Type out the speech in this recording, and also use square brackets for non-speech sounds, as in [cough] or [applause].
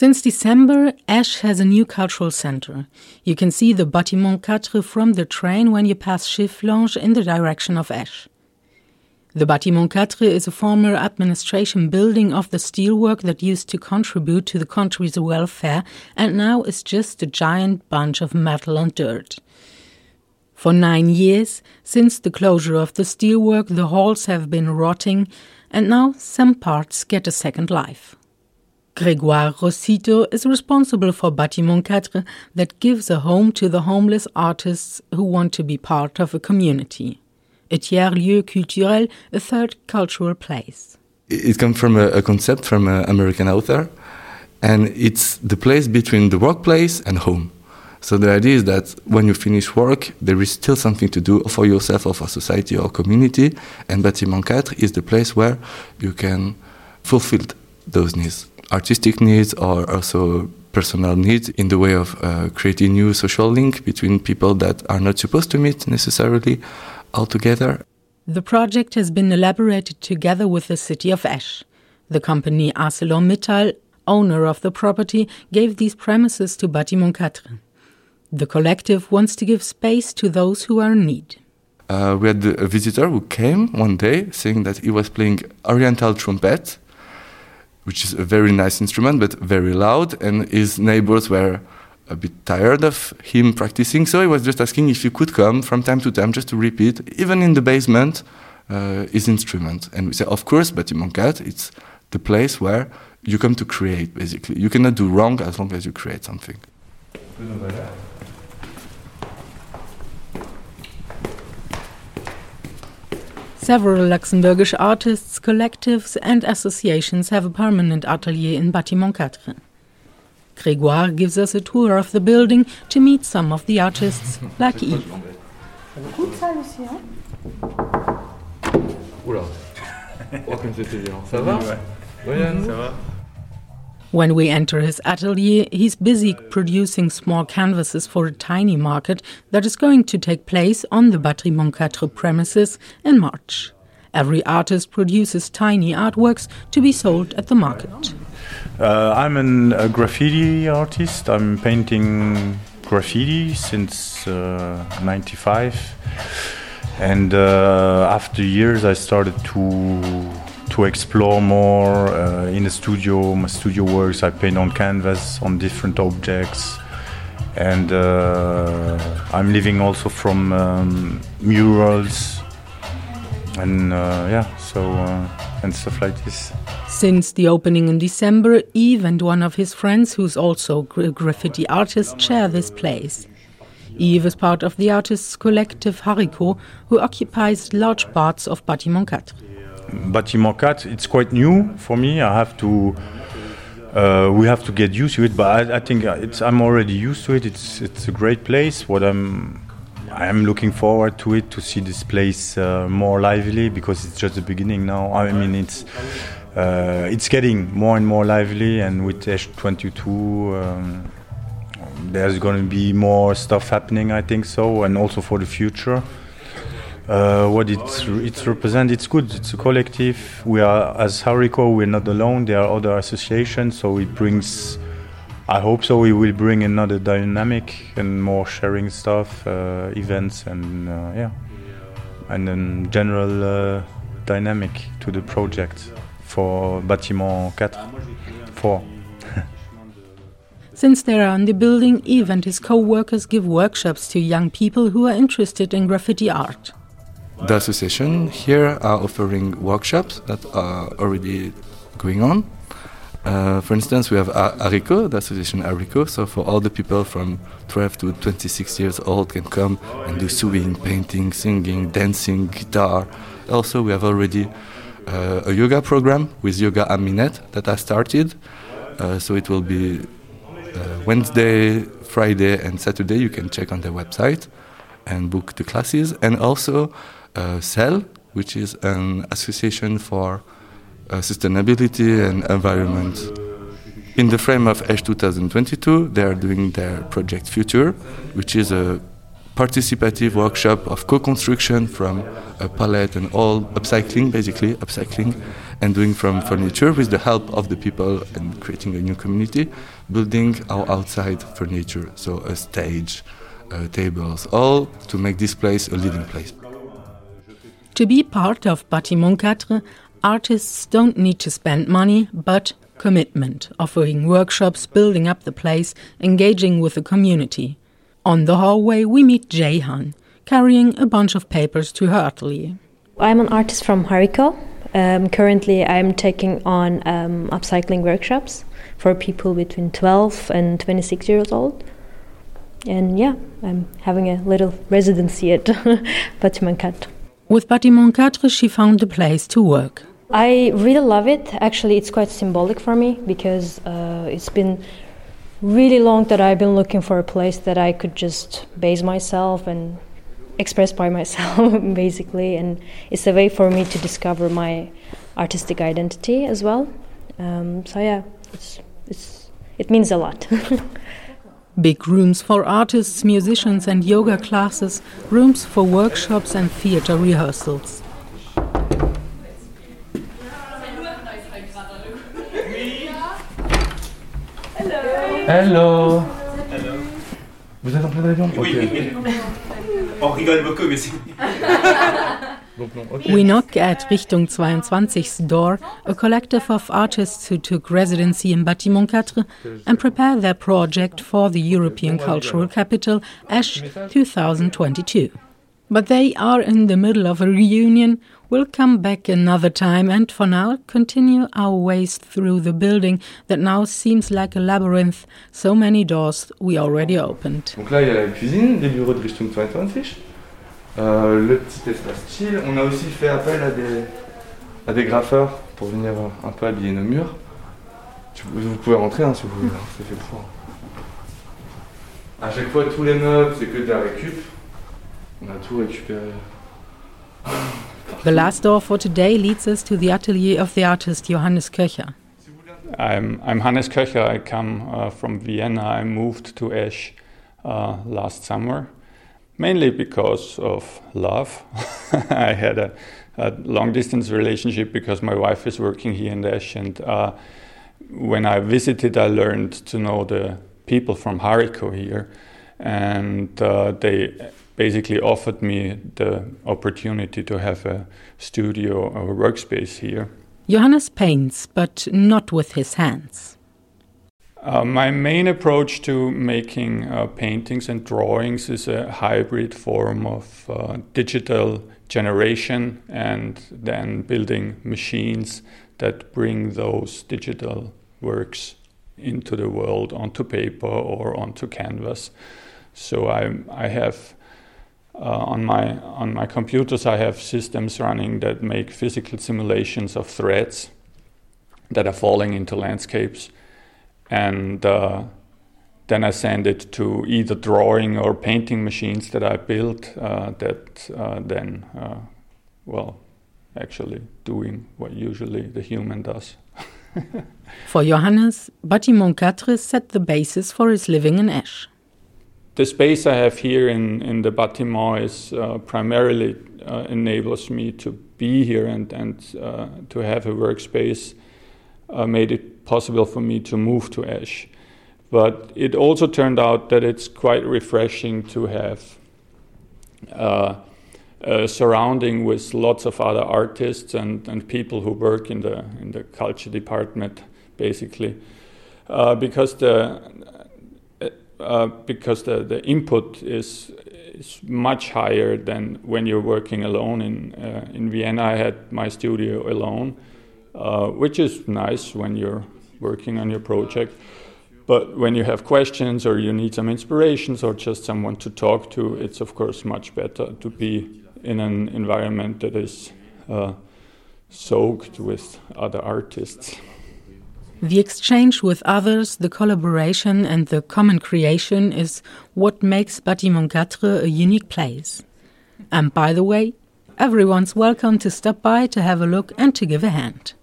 Since December, Esch has a new cultural center. You can see the Bâtiment Quatre from the train when you pass Schifflange in the direction of Esch. The Bâtiment Quatre is a former administration building of the steelwork that used to contribute to the country's welfare and now is just a giant bunch of metal and dirt. For nine years, since the closure of the steelwork, the halls have been rotting, and now some parts get a second life. Grégoire Rossito is responsible for Bâtiment Quatre that gives a home to the homeless artists who want to be part of a community. A tiers-lieu culturel, a third cultural place. It comes from a, a concept from an American author, and it's the place between the workplace and home. So the idea is that when you finish work, there is still something to do for yourself or for society or community, and Bâtiment Quatre is the place where you can fulfill those needs artistic needs or also personal needs in the way of uh, creating new social link between people that are not supposed to meet necessarily altogether. The project has been elaborated together with the city of Esch. The company ArcelorMittal, owner of the property, gave these premises to Bâtiment Quatre. The collective wants to give space to those who are in need. Uh, we had a visitor who came one day saying that he was playing oriental trumpet which is a very nice instrument but very loud. And his neighbors were a bit tired of him practicing, so he was just asking if he could come from time to time just to repeat, even in the basement, uh, his instrument. And we said, of course, but in it's the place where you come to create, basically. You cannot do wrong as long as you create something. Several Luxembourgish artists, collectives, and associations have a permanent atelier in Bâtiment Quatre. Grégoire gives us a tour of the building to meet some of the artists, [laughs] like Yves. Ça [laughs] va? Ça va when we enter his atelier, he's busy producing small canvases for a tiny market that is going to take place on the Bâtiment Quatre premises in March. Every artist produces tiny artworks to be sold at the market. Uh, I'm an, a graffiti artist. I'm painting graffiti since uh, 95. And uh, after years, I started to to explore more uh, in the studio. My studio works I paint on canvas on different objects, and uh, I'm living also from um, murals and uh, yeah, so uh, and stuff like this. Since the opening in December, Yves and one of his friends, who's also a graffiti artist, share this place. Yves is part of the artists' collective Hariko, who occupies large parts of Bâtiment 4. Bâtiment 4, it's quite new for me. I have to. Uh, we have to get used to it, but I, I think uh, I'm already used to it. It's it's a great place. What I'm I'm looking forward to it to see this place uh, more lively because it's just the beginning now. I mean, it's uh, it's getting more and more lively, and with H22, um, there's going to be more stuff happening. I think so, and also for the future uh, what it's it's represent. It's good. It's a collective. We are as Hariko. We're not alone. There are other associations. So it brings. I hope so. We will bring another dynamic and more sharing stuff, uh, events, and uh, yeah, and then general uh, dynamic to the project for Bâtiment 4. Four. [laughs] Since they are in the building, Yves and his co workers give workshops to young people who are interested in graffiti art. The association here are offering workshops that are already going on. Uh, for instance, we have Hariko, the association Hariko. So for all the people from 12 to 26 years old can come and do sewing, painting, singing, dancing, guitar. Also, we have already uh, a yoga program with Yoga Aminet that has started. Uh, so it will be uh, Wednesday, Friday, and Saturday. You can check on their website and book the classes. And also, uh, CELL, which is an association for uh, sustainability and environment. In the frame of Esch 2022, they are doing their project Future, which is a participative workshop of co-construction from a palette and all upcycling, basically upcycling, and doing from furniture with the help of the people and creating a new community, building our outside furniture, so a stage, uh, tables, all to make this place a living place. To be part of Bâtiment 4, artists don't need to spend money, but commitment, offering workshops, building up the place, engaging with the community. On the hallway, we meet Jehan, carrying a bunch of papers to her atelier. I'm an artist from Hariko. Um, currently, I'm taking on um, upcycling workshops for people between 12 and 26 years old. And yeah, I'm having a little residency at [laughs] Bâtiment 4. With Bâtiment 4, she found a place to work. I really love it. Actually, it's quite symbolic for me because uh, it's been really long that I've been looking for a place that I could just base myself and express by [laughs] myself, basically. And it's a way for me to discover my artistic identity as well. Um, so yeah, it's, it's, it means a lot. [laughs] Big rooms for artists, musicians, and yoga classes, rooms for workshops and theater rehearsals. Hello. Vous êtes en pleine réunion Oui. On oh, rigole beaucoup, mais c'est. [laughs] We knock at Richtung 22's door, a collective of artists who took residency in Bâtiment 4 and prepare their project for the European Cultural Capital Esch 2022. But they are in the middle of a reunion. We'll come back another time and for now continue our ways through the building that now seems like a labyrinth, so many doors we already opened. Donc là, il y a la cuisine, les bureaux de Richtung 22, euh, le petit espace chill. On a aussi fait appel à des, à des graffeurs pour venir un peu habiller nos murs. Tu- Vous pouvez rentrer hein, si vous voulez, hein, c'est fait pour. À chaque fois, tous les meubles, c'est que de la récup. On a tout récupéré. The last door for today leads us to the atelier of the artist Johannes Köcher. I'm, I'm Hannes Köcher. I come uh, from Vienna. I moved to Esch uh, last summer, mainly because of love. [laughs] I had a, a long distance relationship because my wife is working here in Esch, and uh, when I visited, I learned to know the people from Hariko here, and uh, they basically offered me the opportunity to have a studio or a workspace here. Johannes paints, but not with his hands. Uh, my main approach to making uh, paintings and drawings is a hybrid form of uh, digital generation and then building machines that bring those digital works into the world onto paper or onto canvas. So I, I have uh, on my on my computers I have systems running that make physical simulations of threads that are falling into landscapes and uh, then I send it to either drawing or painting machines that I built uh, that uh, then, uh, well, actually doing what usually the human does. [laughs] For Johannes, Bâtiment 4 set the basis for his living in Esch. The space I have here in, in the bâtiment is uh, primarily uh, enables me to be here and, and uh, to have a workspace uh, made it possible for me to move to Esch. But it also turned out that it's quite refreshing to have uh, a surrounding with lots of other artists and, and people who work in the in the culture department, basically, uh, because the uh, because the, the input is is much higher than when you're working alone in uh, in Vienna. I had my studio alone, uh, which is nice when you're working on your project. But when you have questions or you need some inspirations or just someone to talk to, it's of course much better to be in an environment that is uh, soaked with other artists. The exchange with others, the collaboration, and the common creation is what makes Bâtiment 4 a unique place. And by the way, everyone's welcome to stop by to have a look and to give a hand.